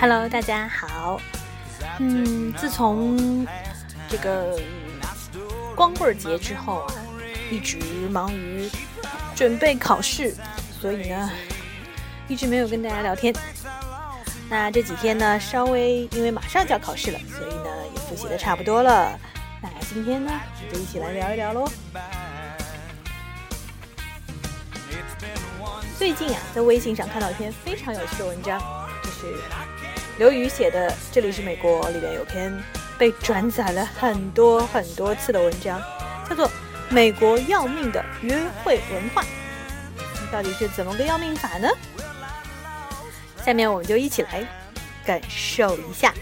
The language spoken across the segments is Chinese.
Hello，大家好。嗯，自从这个光棍节之后啊，一直忙于准备考试，所以呢，一直没有跟大家聊天。那这几天呢，稍微因为马上就要考试了，所以呢也复习的差不多了。那今天呢，我就一起来聊一聊喽。最近啊，在微信上看到一篇非常有趣的文章，就是刘宇写的《这里是美国》里边有篇被转载了很多很多次的文章，叫做《美国要命的约会文化》，到底是怎么个要命法呢？下面我们就一起来感受一下。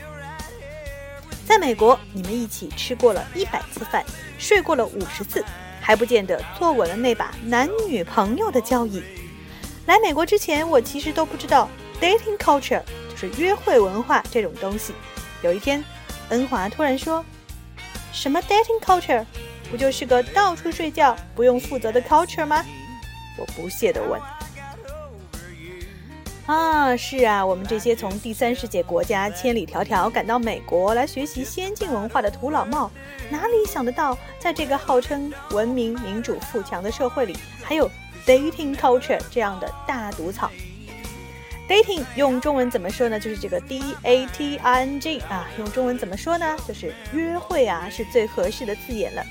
在美国，你们一起吃过了一百次饭，睡过了五十次，还不见得坐稳了那把男女朋友的交椅。来美国之前，我其实都不知道 dating culture 是约会文化这种东西。有一天，恩华突然说：“什么 dating culture？不就是个到处睡觉、不用负责的 culture 吗？”我不屑地问：“啊，是啊，我们这些从第三世界国家千里迢迢赶到美国来学习先进文化的土老帽，哪里想得到，在这个号称文明、民主、富强的社会里，还有…… Dating culture 这样的大毒草，dating 用中文怎么说呢？就是这个 d a t i n g 啊，用中文怎么说呢？就是约会啊，是最合适的字眼了。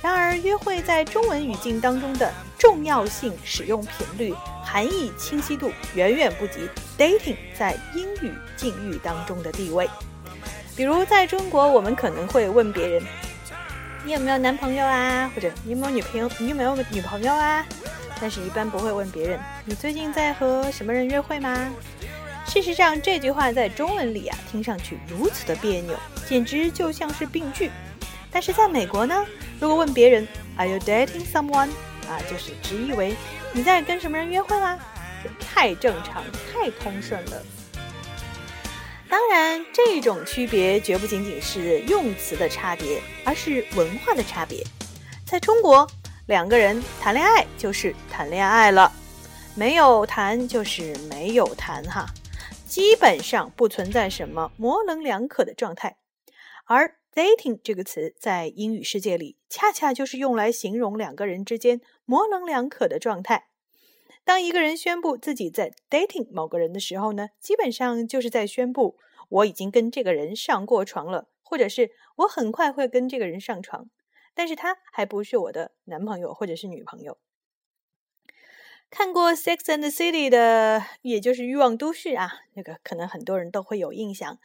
然而，约会在中文语境当中的重要性、使用频率、含义清晰度，远远不及 dating 在英语境遇当中的地位。比如，在中国，我们可能会问别人：“你有没有男朋友啊？”或者“你有没有女朋友？你有没有女朋友啊？”但是，一般不会问别人：“你最近在和什么人约会吗？”事实上，这句话在中文里啊，听上去如此的别扭，简直就像是病句。但是，在美国呢，如果问别人 “Are you dating someone？” 啊，就是直译为“你在跟什么人约会吗？”太正常、太通顺了。当然，这种区别绝不仅仅是用词的差别，而是文化的差别。在中国。两个人谈恋爱就是谈恋爱了，没有谈就是没有谈哈，基本上不存在什么模棱两可的状态。而 dating 这个词在英语世界里，恰恰就是用来形容两个人之间模棱两可的状态。当一个人宣布自己在 dating 某个人的时候呢，基本上就是在宣布我已经跟这个人上过床了，或者是我很快会跟这个人上床。但是他还不是我的男朋友或者是女朋友。看过《Sex and the City》的，也就是《欲望都市》啊，那个可能很多人都会有印象。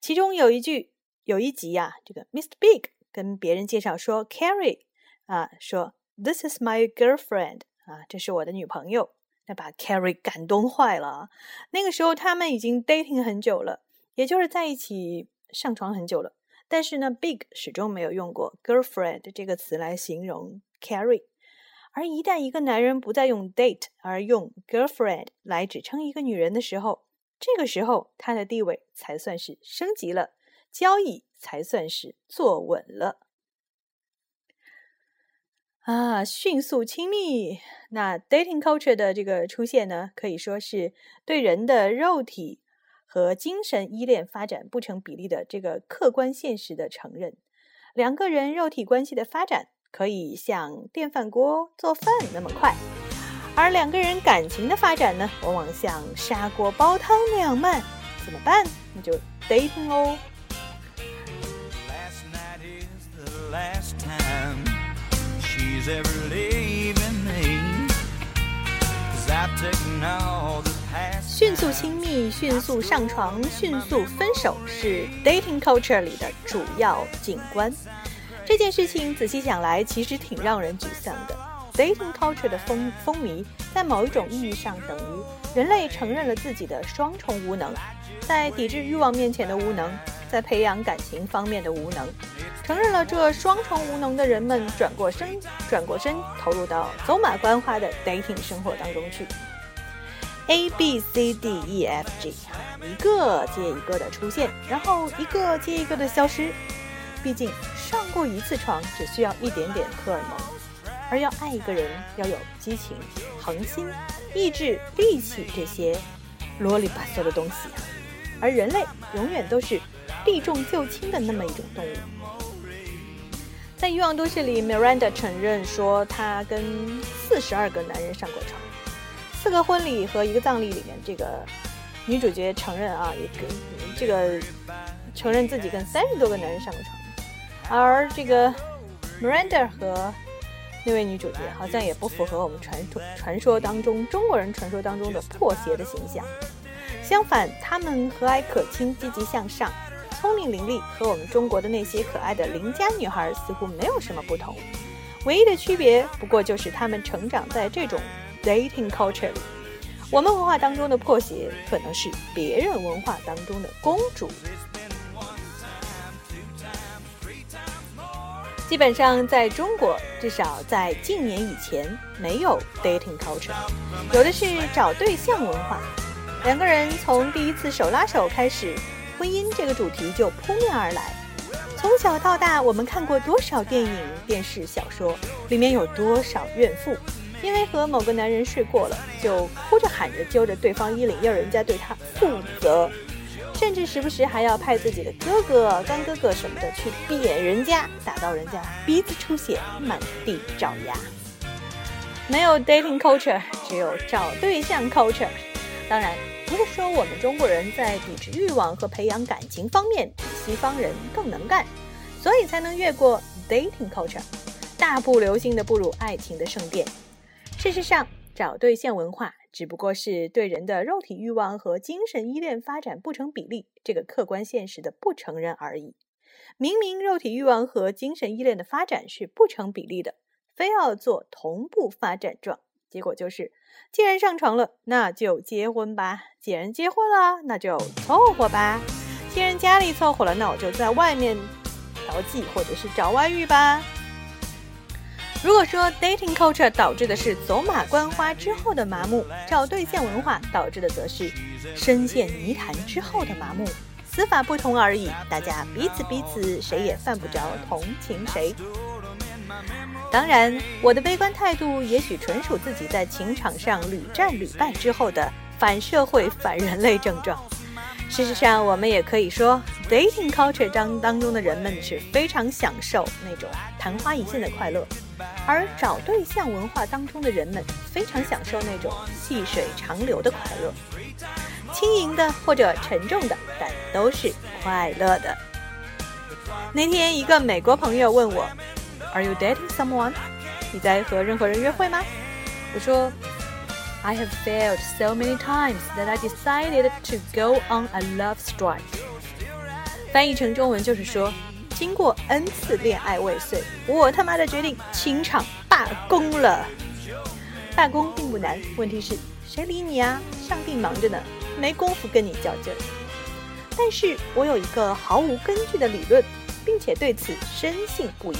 其中有一句，有一集啊，这个 Mr. Big 跟别人介绍说，Carrie 啊，说 This is my girlfriend 啊，这是我的女朋友。那把 Carrie 感动坏了。那个时候他们已经 dating 很久了，也就是在一起上床很久了。但是呢，Big 始终没有用过 girlfriend 这个词来形容 Carrie。而一旦一个男人不再用 date 而用 girlfriend 来指称一个女人的时候，这个时候他的地位才算是升级了，交易才算是坐稳了。啊，迅速亲密。那 dating culture 的这个出现呢，可以说是对人的肉体。和精神依恋发展不成比例的这个客观现实的承认，两个人肉体关系的发展可以像电饭锅做饭那么快，而两个人感情的发展呢，往往像砂锅煲汤那样慢。怎么办？那就 dating 哦。迅速亲密、迅速上床、迅速分手是 dating culture 里的主要景观。这件事情仔细想来，其实挺让人沮丧的。dating culture 的风风靡，在某一种意义上等于人类承认了自己的双重无能：在抵制欲望面前的无能，在培养感情方面的无能。承认了这双重无能的人们，转过身，转过身，投入到走马观花的 dating 生活当中去。A B C D E F G，一个接一个的出现，然后一个接一个的消失。毕竟上过一次床，只需要一点点荷尔蒙，而要爱一个人，要有激情、恒心、意志、力气这些啰里吧嗦的东西。而人类永远都是避重就轻的那么一种动物。在《欲望都市》里，Miranda 承认说，她跟四十二个男人上过床。四个婚礼和一个葬礼里面，这个女主角承认啊，也跟这个承认自己跟三十多个男人上过床。而这个 Miranda 和那位女主角好像也不符合我们传统传说当中中国人传说当中的破鞋的形象。相反，她们和蔼可亲、积极向上、聪明伶俐，和我们中国的那些可爱的邻家女孩似乎没有什么不同。唯一的区别不过就是她们成长在这种 dating culture。我们文化当中的破鞋，可能是别人文化当中的公主。基本上在中国，至少在近年以前，没有 dating culture，有的是找对象文化。两个人从第一次手拉手开始，婚姻这个主题就扑面而来。从小到大，我们看过多少电影、电视、小说，里面有多少怨妇，因为和某个男人睡过了，就哭着喊着揪着对方衣领，要人家对他负责。甚至时不时还要派自己的哥哥、干哥哥什么的去扁人家，打到人家鼻子出血、满地找牙。没有 dating culture，只有找对象 culture。当然，不是说我们中国人在抵制欲望和培养感情方面比西方人更能干，所以才能越过 dating culture，大步流星地步入爱情的圣殿。事实上，找对象文化。只不过是对人的肉体欲望和精神依恋发展不成比例这个客观现实的不承认而已。明明肉体欲望和精神依恋的发展是不成比例的，非要做同步发展状，结果就是：既然上床了，那就结婚吧；既然结婚了，那就凑合吧；既然家里凑合了，那我就在外面调剂或者是找外遇吧。如果说 dating culture 导致的是走马观花之后的麻木，找对象文化导致的则是深陷泥潭之后的麻木，死法不同而已。大家彼此彼此，谁也犯不着同情谁。当然，我的悲观态度也许纯属自己在情场上屡战屡败之后的反社会、反人类症状。事实上，我们也可以说，dating culture 当当中的人们是非常享受那种昙花一现的快乐，而找对象文化当中的人们非常享受那种细水长流的快乐，轻盈的或者沉重的，但都是快乐的。那天，一个美国朋友问我：“Are you dating someone？你在和任何人约会吗？”我说。I have failed so many times that I decided to go on a love strike。翻译成中文就是说，经过 n 次恋爱未遂，我他妈的决定清场罢工了。罢工并不难，问题是谁理你啊？上帝忙着呢，没工夫跟你较劲儿。但是我有一个毫无根据的理论，并且对此深信不疑。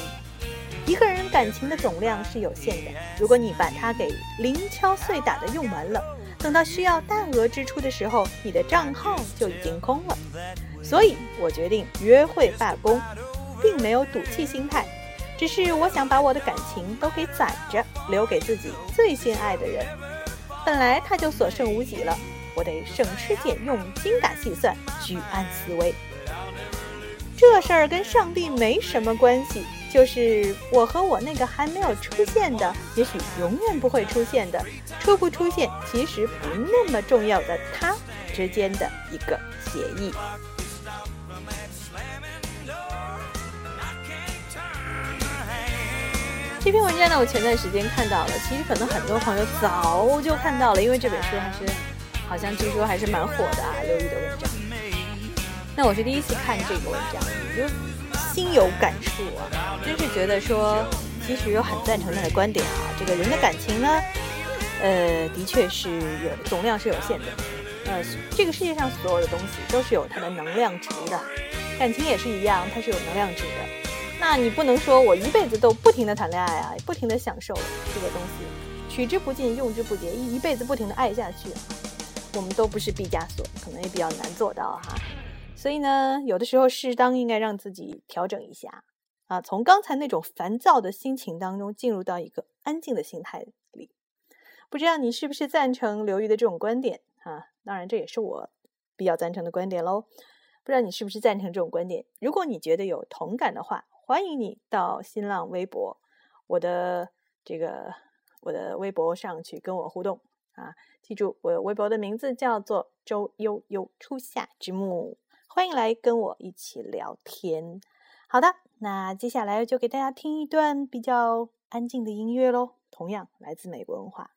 一个人感情的总量是有限的，如果你把它给零敲碎打的用完了，等到需要大额支出的时候，你的账号就已经空了。所以我决定约会罢工，并没有赌气心态，只是我想把我的感情都给攒着，留给自己最心爱的人。本来他就所剩无几了，我得省吃俭用，精打细算，居安思危。这事儿跟上帝没什么关系。就是我和我那个还没有出现的，也许永远不会出现的，出不出现其实不那么重要的他之间的一个协议。这篇文章呢，我前段时间看到了，其实可能很多朋友早就看到了，因为这本书还是好像据说还是蛮火的啊，刘宇的文章。那我是第一次看这个文章，我就。心有感触啊，真是觉得说，其实很赞成他的观点啊。这个人的感情呢，呃，的确是有总量是有限的。呃，这个世界上所有的东西都是有它的能量值的，感情也是一样，它是有能量值的。那你不能说我一辈子都不停的谈恋爱啊，不停的享受这个东西，取之不尽，用之不竭，一一辈子不停的爱下去，我们都不是毕加索，可能也比较难做到哈。所以呢，有的时候适当应该让自己调整一下啊，从刚才那种烦躁的心情当中进入到一个安静的心态里。不知道你是不是赞成刘瑜的这种观点啊？当然，这也是我比较赞成的观点喽。不知道你是不是赞成这种观点？如果你觉得有同感的话，欢迎你到新浪微博我的这个我的微博上去跟我互动啊！记住，我微博的名字叫做周悠悠初夏之木，欢迎来跟我一起聊天。好的，那接下来就给大家听一段比较安静的音乐喽，同样来自美国文化。